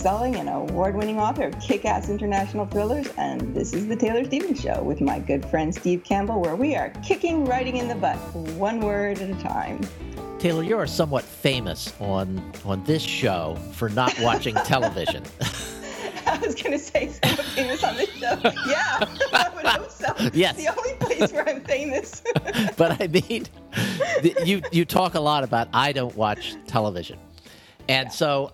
Best-selling and award-winning author of kick-ass international thrillers, and this is the Taylor Stevens Show with my good friend Steve Campbell, where we are kicking writing in the butt, one word at a time. Taylor, you are somewhat famous on on this show for not watching television. I was going to say somewhat famous on this show. Yeah, I would hope so. Yes. It's the only place where I'm famous. but I mean, you you talk a lot about I don't watch television, and so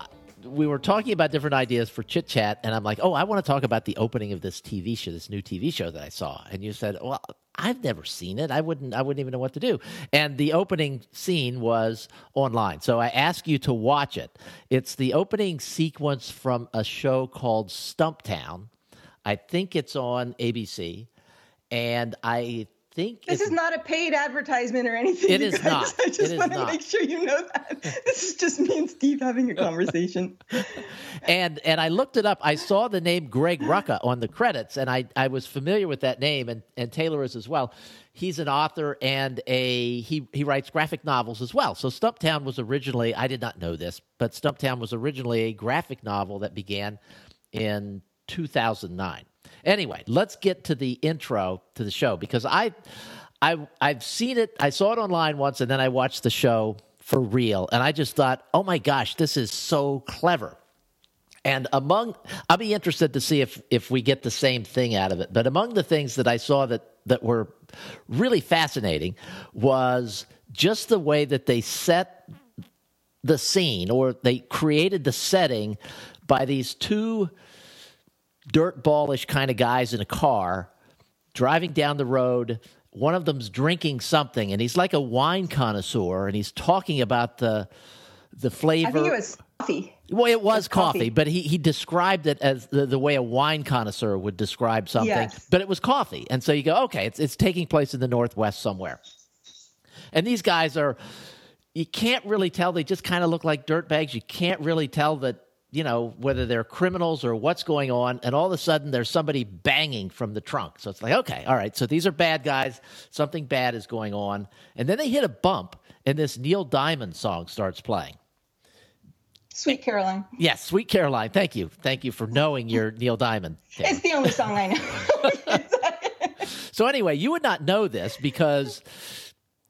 we were talking about different ideas for chit chat, and I'm like, oh, I want to talk about the opening of this TV show, this new TV show that I saw, and you said, well, I've never seen it. I wouldn't. I wouldn't even know what to do. And the opening scene was online, so I ask you to watch it. It's the opening sequence from a show called Stumptown. I think it's on ABC, and I think This is not a paid advertisement or anything. It is guys. not. I just want to make sure you know that. This is just me and Steve having a conversation. and and I looked it up. I saw the name Greg Rucka on the credits, and I, I was familiar with that name, and, and Taylor is as well. He's an author and a he he writes graphic novels as well. So Stumptown was originally I did not know this, but Stumptown was originally a graphic novel that began in 2009. Anyway, let's get to the intro to the show because I I I've seen it. I saw it online once, and then I watched the show for real, and I just thought, oh my gosh, this is so clever. And among, I'll be interested to see if if we get the same thing out of it. But among the things that I saw that that were really fascinating was just the way that they set the scene, or they created the setting by these two dirtballish kind of guys in a car driving down the road. One of them's drinking something, and he's like a wine connoisseur, and he's talking about the the flavor. I think it was coffee. Well, it was It's coffee. coffee, but he, he described it as the, the way a wine connoisseur would describe something. Yes. But it was coffee. And so you go, okay, it's, it's taking place in the Northwest somewhere. And these guys are, you can't really tell. They just kind of look like dirtbags. You can't really tell that, you know, whether they're criminals or what's going on. And all of a sudden, there's somebody banging from the trunk. So it's like, okay, all right. So these are bad guys. Something bad is going on. And then they hit a bump, and this Neil Diamond song starts playing. Sweet Caroline. Yes, Sweet Caroline. Thank you. Thank you for knowing your Neil Diamond. Taylor. It's the only song I know. So anyway, you would not know this because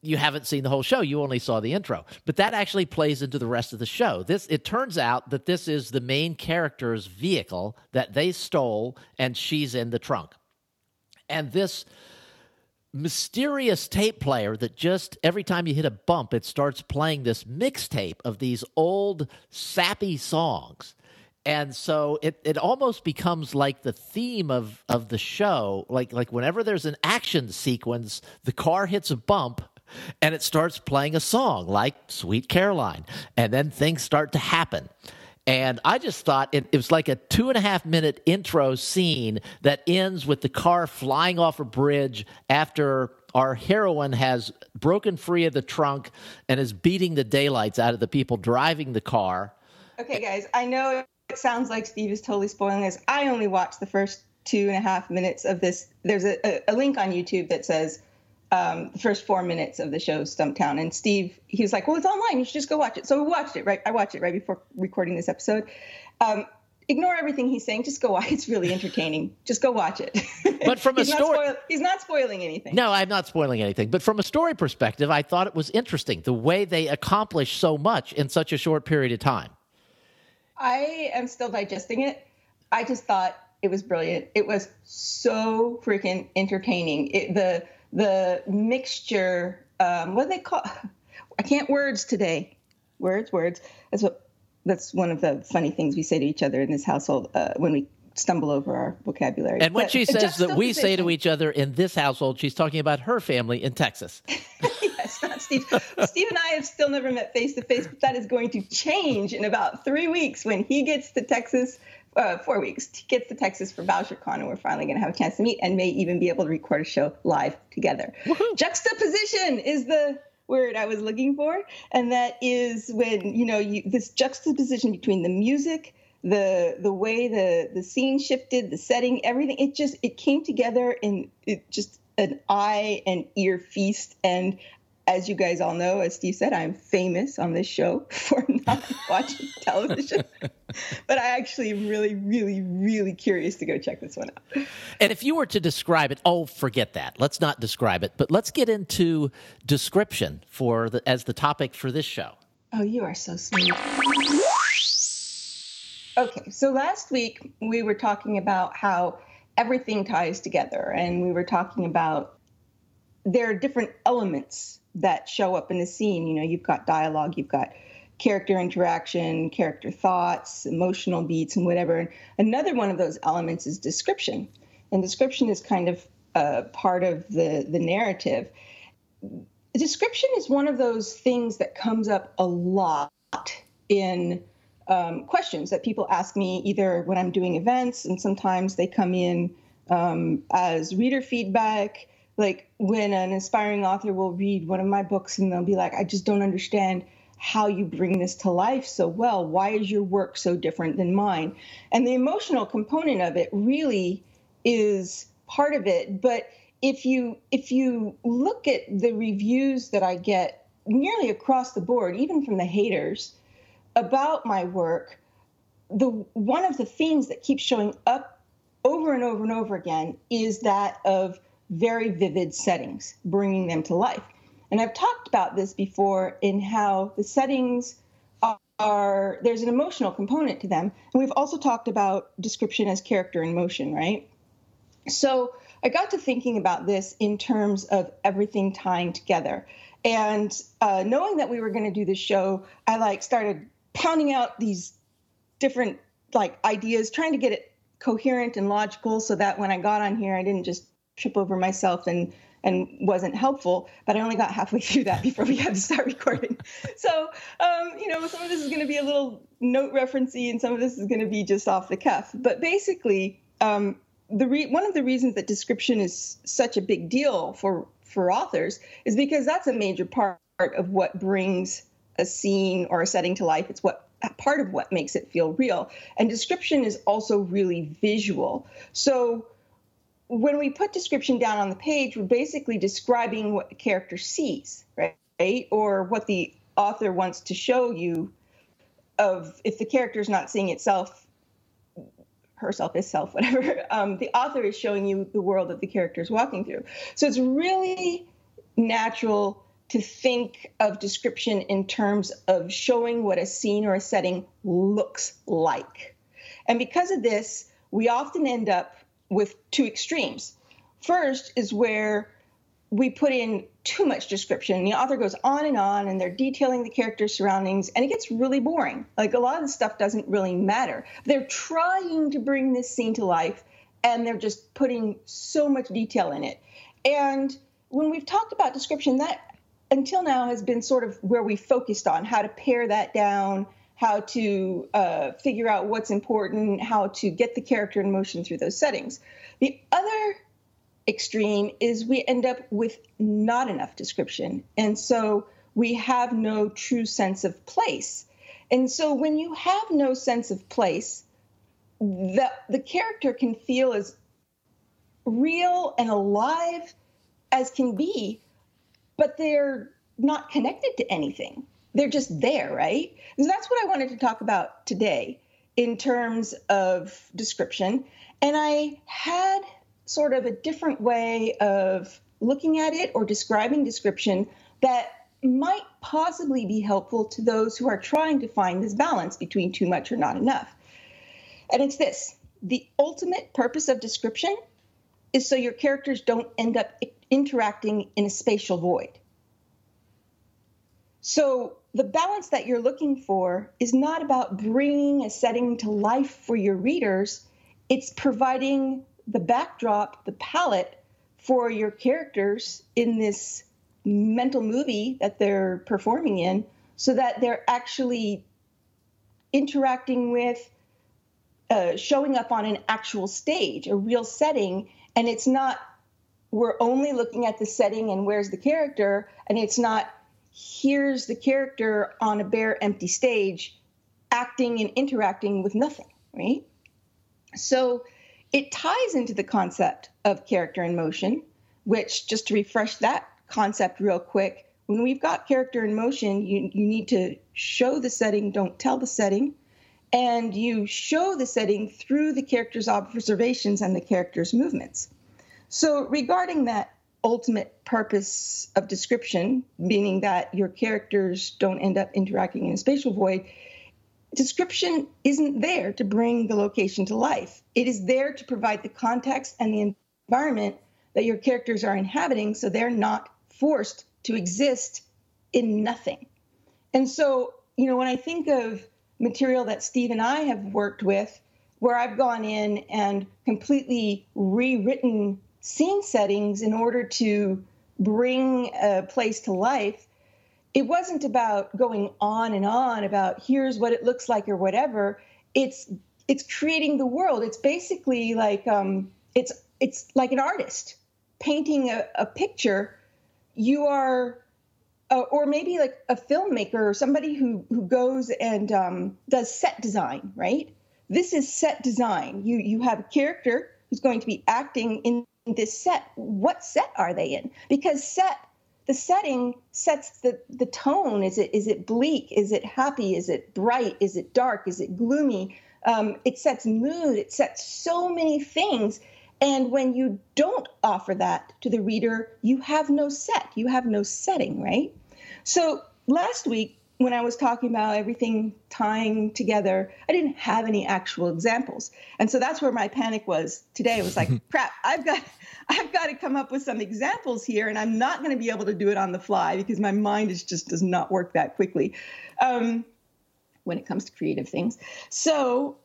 you haven't seen the whole show. You only saw the intro. But that actually plays into the rest of the show. This it turns out that this is the main character's vehicle that they stole and she's in the trunk. And this mysterious tape player that just every time you hit a bump it starts playing this mixtape of these old sappy songs and so it, it almost becomes like the theme of, of the show like like whenever there's an action sequence the car hits a bump and it starts playing a song like sweet caroline and then things start to happen and I just thought it, it was like a two and a half minute intro scene that ends with the car flying off a bridge after our heroine has broken free of the trunk and is beating the daylights out of the people driving the car. okay, guys, I know it sounds like Steve is totally spoiling this. I only watched the first two and a half minutes of this. There's a, a, a link on YouTube that says um, the first four minutes of the show Stumptown. And Steve, he was like, "Well, it's online. You should just go watch it." So we watched it. Right, I watched it right before recording this episode. Um, ignore everything he's saying. Just go watch. It's really entertaining. Just go watch it. But from a story- spoil- he's not spoiling anything. No, I'm not spoiling anything. But from a story perspective, I thought it was interesting the way they accomplished so much in such a short period of time. I am still digesting it. I just thought it was brilliant. It was so freaking entertaining. It, the the mixture. Um, what do they call? I can't words today. Words, words. That's what. That's one of the funny things we say to each other in this household uh, when we stumble over our vocabulary. And when But she says that we say to each other in this household, she's talking about her family in Texas. yes, not Steve. Steve and I have still never met face to face, but that is going to change in about three weeks when he gets to Texas uh, four weeks, gets to Texas for BoucherCon, and we're finally going to have a chance to meet and may even be able to record a show live together. Woo-hoo. Juxtaposition is the word I was looking for, and that is when you know you, this juxtaposition between the music, the the way the the scene shifted, the setting, everything. It just it came together in it just an eye and ear feast, and as you guys all know, as Steve said, I'm famous on this show for not watching television. but I actually am really, really, really curious to go check this one out. And if you were to describe it, oh, forget that. Let's not describe it, but let's get into description for the, as the topic for this show. Oh, you are so sweet. Okay, so last week we were talking about how everything ties together, and we were talking about there are different elements that show up in the scene. You know, you've got dialogue, you've got character interaction, character thoughts, emotional beats, and whatever. Another one of those elements is description. And description is kind of uh, part of the, the narrative. Description is one of those things that comes up a lot in um, questions that people ask me either when I'm doing events, and sometimes they come in um, as reader feedback like when an inspiring author will read one of my books and they'll be like, I just don't understand how you bring this to life so well. Why is your work so different than mine? And the emotional component of it really is part of it. But if you if you look at the reviews that I get nearly across the board, even from the haters, about my work, the one of the themes that keeps showing up over and over and over again is that of very vivid settings, bringing them to life. And I've talked about this before in how the settings are, there's an emotional component to them. And we've also talked about description as character in motion, right? So I got to thinking about this in terms of everything tying together. And uh, knowing that we were going to do this show, I like started pounding out these different like ideas, trying to get it coherent and logical so that when I got on here, I didn't just trip over myself and and wasn't helpful but i only got halfway through that before we had to start recording. So um, you know some of this is going to be a little note referencey and some of this is going to be just off the cuff. But basically um, the re- one of the reasons that description is such a big deal for for authors is because that's a major part of what brings a scene or a setting to life. It's what part of what makes it feel real. And description is also really visual. So when we put description down on the page, we're basically describing what the character sees, right? Or what the author wants to show you of if the character is not seeing itself, herself, self, whatever, um, the author is showing you the world that the character is walking through. So it's really natural to think of description in terms of showing what a scene or a setting looks like. And because of this, we often end up with two extremes. First is where we put in too much description. The author goes on and on, and they're detailing the character's surroundings, and it gets really boring. Like a lot of the stuff doesn't really matter. They're trying to bring this scene to life, and they're just putting so much detail in it. And when we've talked about description, that until now has been sort of where we focused on how to pare that down, how to uh, figure out what's important, how to get the character in motion through those settings. The other extreme is we end up with not enough description. And so we have no true sense of place. And so when you have no sense of place, the, the character can feel as real and alive as can be, but they're not connected to anything they're just there, right? So that's what I wanted to talk about today in terms of description. And I had sort of a different way of looking at it or describing description that might possibly be helpful to those who are trying to find this balance between too much or not enough. And it's this the ultimate purpose of description is so your characters don't end up interacting in a spatial void. So the balance that you're looking for is not about bringing a setting to life for your readers, it's providing the backdrop, the palette for your characters in this mental movie that they're performing in so that they're actually interacting with uh, showing up on an actual stage, a real setting, and it's not we're only looking at the setting and where's the character, and it's not here's the character on a bare empty stage acting and interacting with nothing, right? So it ties into the concept of character in motion, which just to refresh that concept real quick, when we've got character in motion, you, you need to show the setting, don't tell the setting. And you show the setting through the character's observations and the character's movements. So, regarding that ultimate purpose of description, meaning that your characters don't end up interacting in a spatial void, description isn't there to bring the location to life. It is there to provide the context and the environment that your characters are inhabiting so they're not forced to exist in nothing. And so, you know, when I think of material that Steve and I have worked with, where I've gone in and completely rewritten scene settings in order to bring a place to life, it wasn't about going on and on about here's what it looks like or whatever. It's it's creating the world. It's basically like um, it's it's like an artist painting a, a picture. You are uh, or maybe like a filmmaker or somebody who who goes and um, does set design, right? This is set design. You you have a character who's going to be acting in this set. What set are they in? Because set the setting sets the the tone. Is it is it bleak? Is it happy? Is it bright? Is it dark? Is it gloomy? Um, it sets mood. It sets so many things. And when you don't offer that to the reader, you have no set, you have no setting, right? So last week, when I was talking about everything tying together, I didn't have any actual examples. And so that's where my panic was today. It was like, crap, I've got I've got to come up with some examples here, and I'm not going to be able to do it on the fly because my mind is just does not work that quickly um, when it comes to creative things. So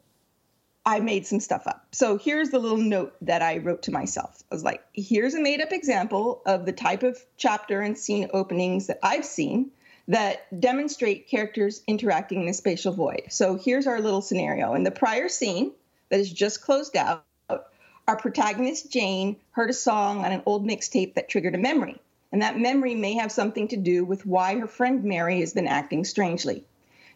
I made some stuff up. So here's the little note that I wrote to myself. I was like, here's a made up example of the type of chapter and scene openings that I've seen that demonstrate characters interacting in a spatial void. So here's our little scenario. In the prior scene that is just closed out, our protagonist, Jane, heard a song on an old mixtape that triggered a memory. And that memory may have something to do with why her friend Mary has been acting strangely.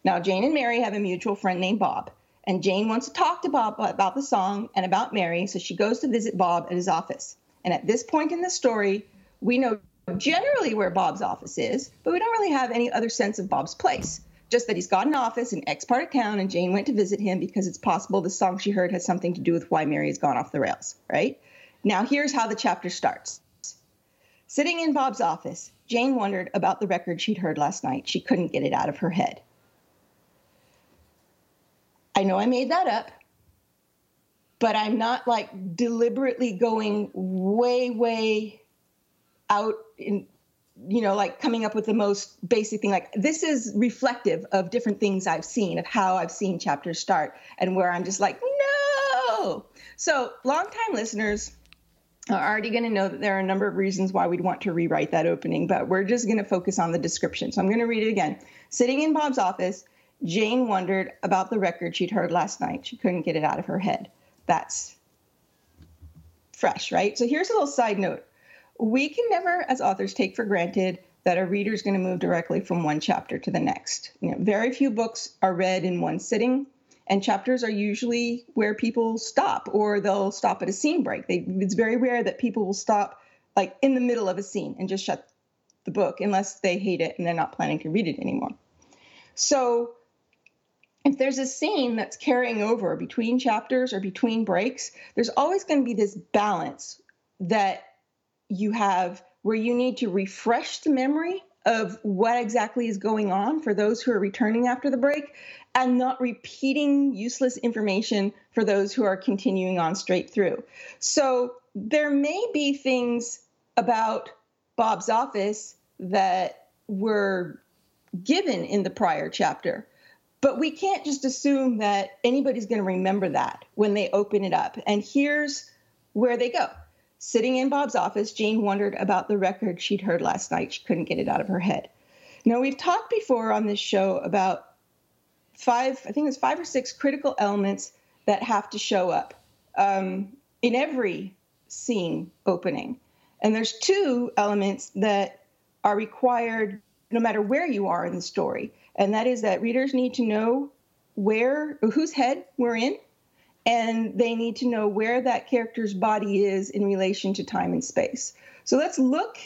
Now, Jane and Mary have a mutual friend named Bob. And Jane wants to talk to Bob about the song and about Mary, so she goes to visit Bob at his office. And at this point in the story, we know generally where Bob's office is, but we don't really have any other sense of Bob's place. Just that he's got an office in X part of town, and Jane went to visit him because it's possible the song she heard has something to do with why Mary has gone off the rails, right? Now, here's how the chapter starts. Sitting in Bob's office, Jane wondered about the record she'd heard last night. She couldn't get it out of her head. I know I made that up, but I'm not like deliberately going way, way out in, you know, like coming up with the most basic thing. Like this is reflective of different things I've seen, of how I've seen chapters start, and where I'm just like, no. So, longtime listeners are already going to know that there are a number of reasons why we'd want to rewrite that opening, but we're just going to focus on the description. So, I'm going to read it again. Sitting in Bob's office, Jane wondered about the record she'd heard last night. She couldn't get it out of her head. That's fresh, right? So here's a little side note. We can never, as authors, take for granted that a reader is going to move directly from one chapter to the next. You know, very few books are read in one sitting, and chapters are usually where people stop or they'll stop at a scene break. They, it's very rare that people will stop like in the middle of a scene and just shut the book unless they hate it and they're not planning to read it anymore. So if there's a scene that's carrying over between chapters or between breaks, there's always going to be this balance that you have where you need to refresh the memory of what exactly is going on for those who are returning after the break and not repeating useless information for those who are continuing on straight through. So there may be things about Bob's office that were given in the prior chapter but we can't just assume that anybody's going to remember that when they open it up. And here's where they go. Sitting in Bob's office, Jane wondered about the record she'd heard last night. She couldn't get it out of her head. Now, we've talked before on this show about five, I think it's five or six critical elements that have to show up um, in every scene opening. And there's two elements that are required no matter where you are in the story. And that is that readers need to know where, whose head we're in, and they need to know where that character's body is in relation to time and space. So let's look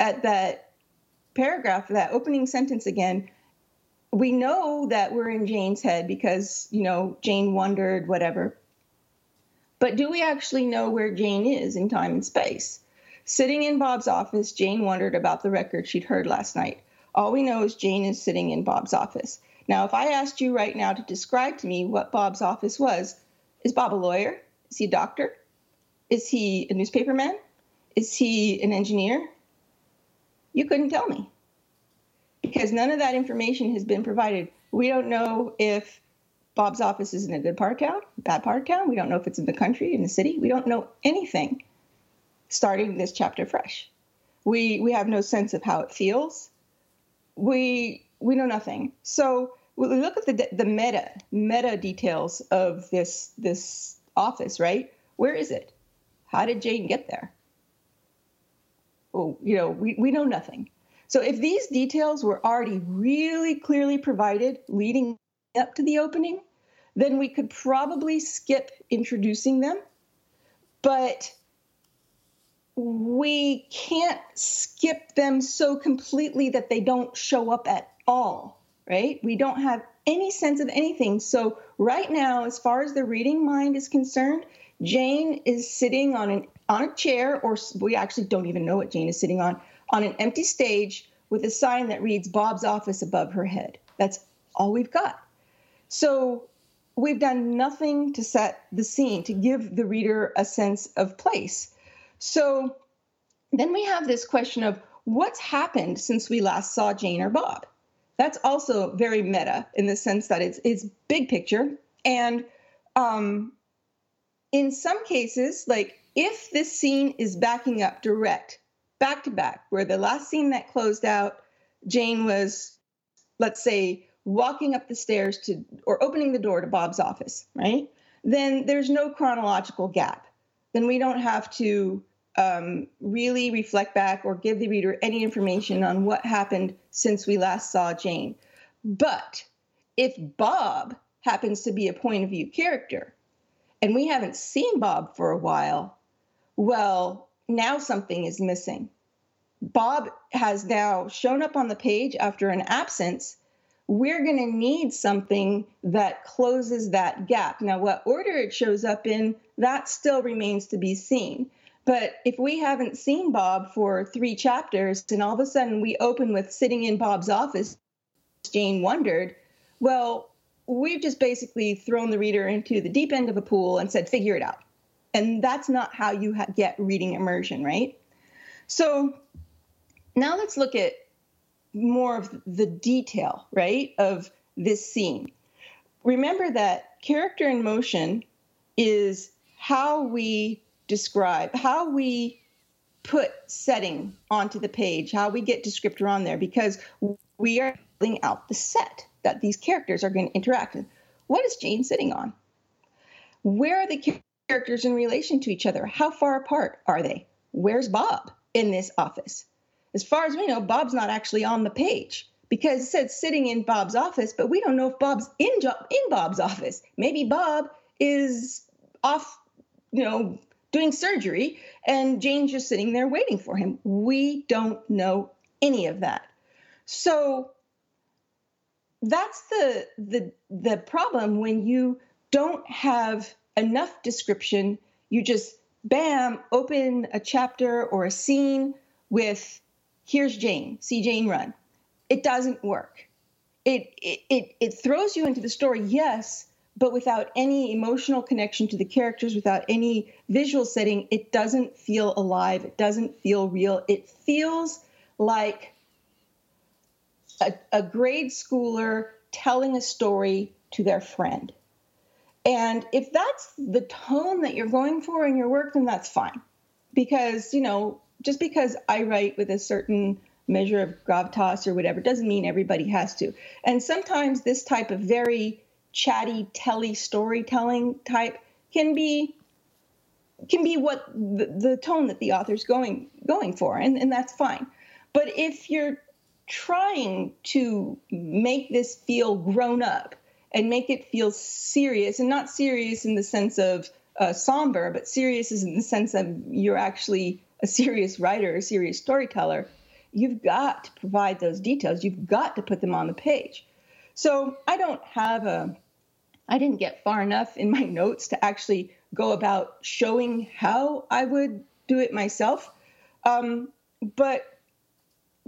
at that paragraph, that opening sentence again. We know that we're in Jane's head because, you know, Jane wondered, whatever. But do we actually know where Jane is in time and space? Sitting in Bob's office, Jane wondered about the record she'd heard last night. All we know is Jane is sitting in Bob's office. Now, if I asked you right now to describe to me what Bob's office was, is Bob a lawyer? Is he a doctor? Is he a newspaperman? Is he an engineer? You couldn't tell me because none of that information has been provided. We don't know if Bob's office is in a good part of town, bad part of town. We don't know if it's in the country, in the city. We don't know anything starting this chapter fresh. We we have no sense of how it feels. We we know nothing. So we look at the the meta meta details of this this office, right? Where is it? How did Jane get there? Well, you know, we, we know nothing. So if these details were already really clearly provided leading up to the opening, then we could probably skip introducing them. But we can't skip them so completely that they don't show up at all, right? We don't have any sense of anything. So, right now, as far as the reading mind is concerned, Jane is sitting on an on a chair, or we actually don't even know what Jane is sitting on, on an empty stage with a sign that reads Bob's office above her head. That's all we've got. So we've done nothing to set the scene, to give the reader a sense of place. So then we have this question of what's happened since we last saw Jane or Bob? That's also very meta in the sense that it's, it's big picture. And um, in some cases, like if this scene is backing up direct, back to back, where the last scene that closed out, Jane was, let's say, walking up the stairs to or opening the door to Bob's office, right? Then there's no chronological gap. Then we don't have to um, really reflect back or give the reader any information on what happened since we last saw Jane. But if Bob happens to be a point of view character and we haven't seen Bob for a while, well, now something is missing. Bob has now shown up on the page after an absence we're going to need something that closes that gap. Now, what order it shows up in, that still remains to be seen. But if we haven't seen Bob for three chapters and all of a sudden we open with sitting in Bob's office, Jane wondered, well, we've just basically thrown the reader into the deep end of a pool and said, figure it out. And that's not how you ha- get reading immersion, right? So now let's look at more of the detail, right, of this scene. Remember that character in motion is how we describe, how we put setting onto the page, how we get descriptor on there, because we are building out the set that these characters are going to interact with. What is Jane sitting on? Where are the characters in relation to each other? How far apart are they? Where's Bob in this office? As far as we know, Bob's not actually on the page because it says sitting in Bob's office, but we don't know if Bob's in in Bob's office. Maybe Bob is off, you know, doing surgery and Jane's just sitting there waiting for him. We don't know any of that. So that's the the the problem when you don't have enough description, you just bam, open a chapter or a scene with here's Jane, see Jane run. It doesn't work. It, it, it, it throws you into the story, yes, but without any emotional connection to the characters, without any visual setting, it doesn't feel alive. It doesn't feel real. It feels like a, a grade schooler telling a story to their friend. And if that's the tone that you're going for in your work, then that's fine. Because, you know, just because I write with a certain measure of gravitas or whatever doesn't mean everybody has to. And sometimes this type of very chatty, telly storytelling type can be can be what the, the tone that the author's going going for, and, and that's fine. But if you're trying to make this feel grown up and make it feel serious, and not serious in the sense of uh, somber, but serious in the sense of you're actually a serious writer, a serious storyteller, you've got to provide those details. You've got to put them on the page. So I don't have a, I didn't get far enough in my notes to actually go about showing how I would do it myself. Um, but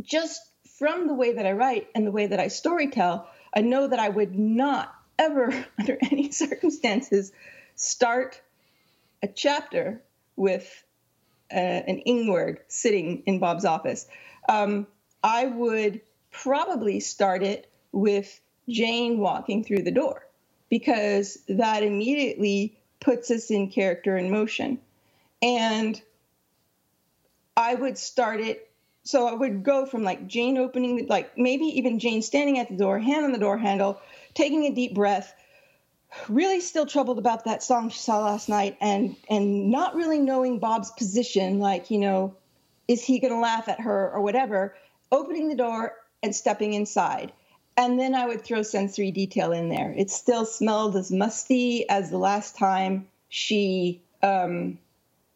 just from the way that I write and the way that I storytell, I know that I would not ever, under any circumstances, start a chapter with uh, an ing word sitting in Bob's office. Um, I would probably start it with Jane walking through the door because that immediately puts us in character and motion. And I would start it. So I would go from like Jane opening, the, like maybe even Jane standing at the door, hand on the door handle, taking a deep breath, really still troubled about that song she saw last night, and and not really knowing Bob's position, like you know, is he going to laugh at her or whatever? Opening the door and stepping inside. And then I would throw sensory detail in there. It still smelled as musty as the last time she, um,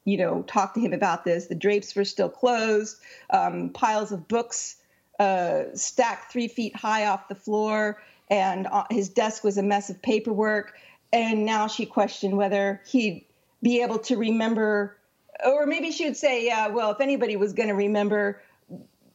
you know, talked to him about this. The drapes were still closed, um, piles of books uh, stacked three feet high off the floor, and uh, his desk was a mess of paperwork. And now she questioned whether he'd be able to remember, or maybe she would say, yeah, well, if anybody was going to remember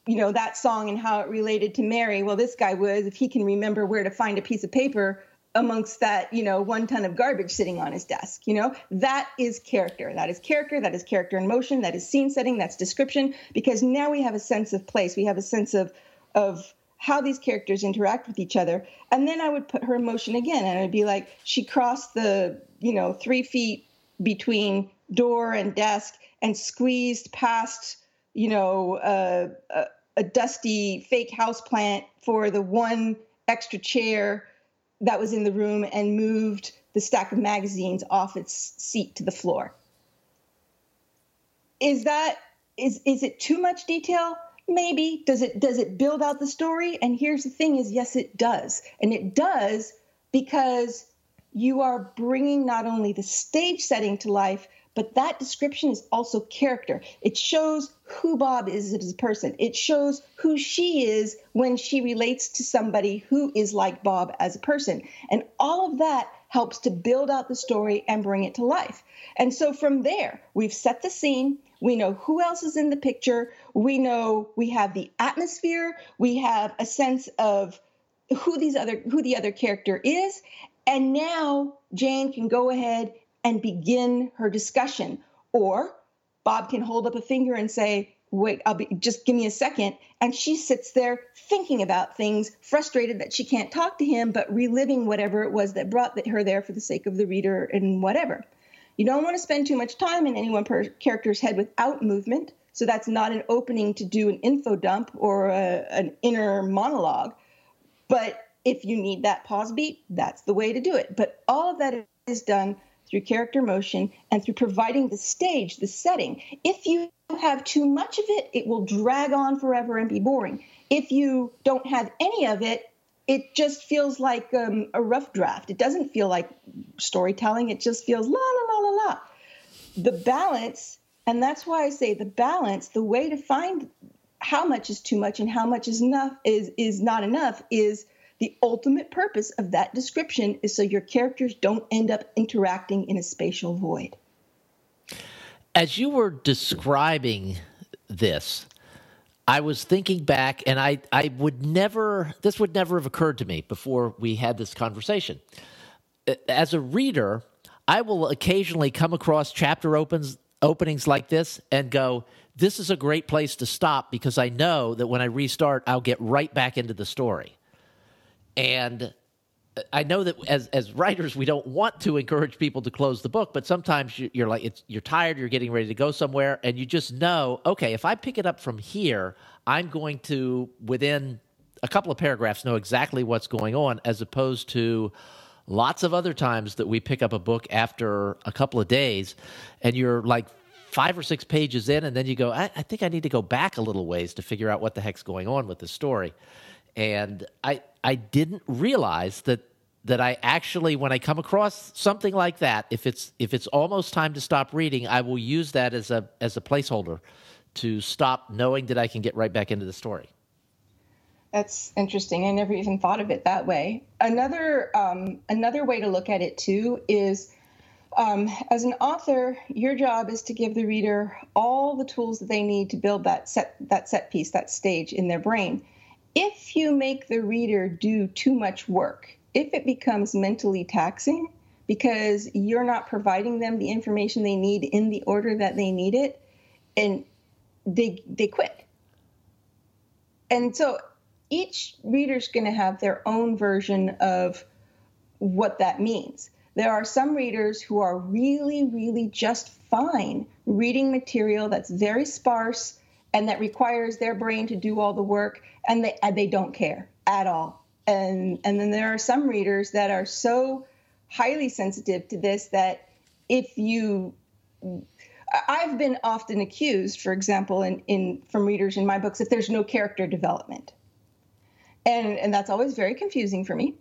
you know that song and how it related to Mary. Well, this guy was if he can remember where to find a piece of paper amongst that you know one ton of garbage sitting on his desk you know that is character. That is character that is character in motion that is scene setting that's description because now we have a sense of place. We have a sense of of how these characters interact with each other. And then i would put her in motion again and it'd be like she crossed the you know three feet between door and desk and squeezed past you know uh, uh, a dusty fake house plant for the one extra chair that was in the room and moved the stack of magazines off its seat to the floor. Is that is is it too much detail? Maybe. Does it does it build out the story? And here's the thing is yes it does. And it does because you are bringing not only the stage setting to life but that description is also character. It shows who Bob is as a person. It shows who she is when she relates to somebody who is like Bob as a person. And all of that helps to build out the story and bring it to life. And so from there, we've set the scene. We know who else is in the picture. We know we have the atmosphere. We have a sense of who these other who the other character is. And now Jane can go ahead and begin her discussion. Or Bob can hold up a finger and say, wait, I'll be just give me a second. And she sits there thinking about things, frustrated that she can't talk to him, but reliving whatever it was that brought her there for the sake of the reader and whatever. You don't want to spend too much time in any one character's head without movement. So that's not an opening to do an info dump or a, an inner monologue. But if you need that pause beat, that's the way to do it. But all of that is done through character motion, and through providing the stage, the setting. If you have too much of it, it will drag on forever and be boring. If you don't have any of it, it just feels like um, a rough draft. It doesn't feel like storytelling. It just feels la la la la la. The balance, and that's why I say the balance. The way to find how much is too much and how much is enough is is not enough is the ultimate purpose of that description is so your characters don't end up interacting in a spatial void. As you were describing this, I was thinking back, and I, I would never, this would never have occurred to me before we had this conversation. As a reader, I will occasionally come across chapter opens, openings like this and go, this is a great place to stop because I know that when I restart, I'll get right back into the story. And uh, I know that as as writers, we don't want to encourage people to close the book, but sometimes you're like it's you're tired, you're getting ready to go somewhere, and you just know, okay, if I pick it up from here, I'm going to within a couple of paragraphs know exactly what's going on, as opposed to lots of other times that we pick up a book after a couple of days and you're like five or six pages in, and then you go, I, I think I need to go back a little ways to figure out what the heck's going on with the story. And I, I didn't realize that that I actually, when I come across something like that, if it's if it's almost time to stop reading, I will use that as a as a placeholder to stop, knowing that I can get right back into the story. That's interesting. I never even thought of it that way. Another um, another way to look at it too is, um, as an author, your job is to give the reader all the tools that they need to build that set that set piece, that stage in their brain. If you make the reader do too much work, if it becomes mentally taxing because you're not providing them the information they need in the order that they need it, and they they quit. And so each reader's going to have their own version of what that means. There are some readers who are really, really just fine reading material that's very sparse and that requires their brain to do all the work, and they and they don't care at all. And and then there are some readers that are so highly sensitive to this that if you I've been often accused, for example, in, in from readers in my books, that there's no character development and and that's always very confusing for me.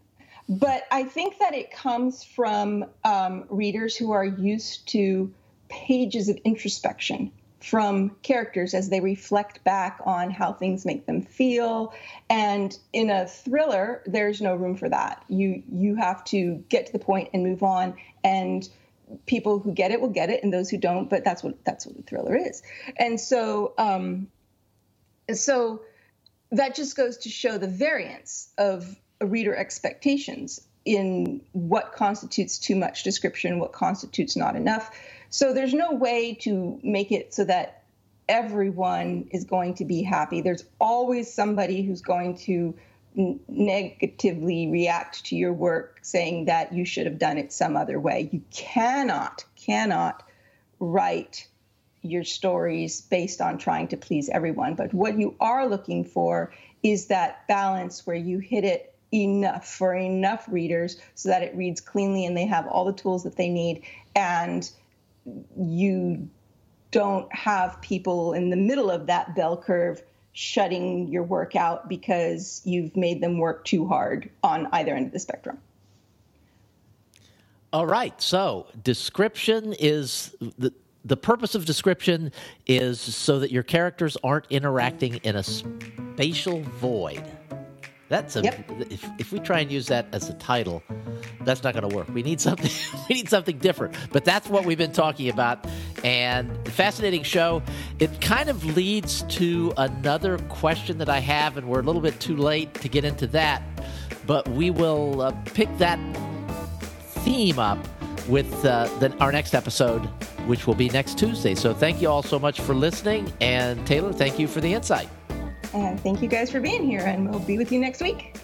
But I think that it comes from um, readers who are used to pages of introspection from characters as they reflect back on how things make them feel. And in a thriller there's no room for that. You you have to get to the point and move on. And people who get it will get it and those who don't but that's what that's what a thriller is. And so um so that just goes to show the variance of reader expectations in what constitutes too much description, what constitutes not enough. So there's no way to make it so that everyone is going to be happy. There's always somebody who's going to negatively react to your work, saying that you should have done it some other way. You cannot, cannot write your stories based on trying to please everyone. But what you are looking for is that balance where you hit it enough for enough readers so that it reads cleanly and they have all the tools that they need and you don't have people in the middle of that bell curve shutting your work out because you've made them work too hard on either end of the spectrum. All right. So, description is the the purpose of description is so that your characters aren't interacting in a spatial void. That's a yep. if, if we try and use that as a title, that's not going to work. We need something we need something different. But that's what we've been talking about and fascinating show. It kind of leads to another question that I have and we're a little bit too late to get into that, but we will uh, pick that theme up with uh, the, our next episode, which will be next Tuesday. So thank you all so much for listening. And Taylor, thank you for the insight. And thank you guys for being here, and we'll be with you next week.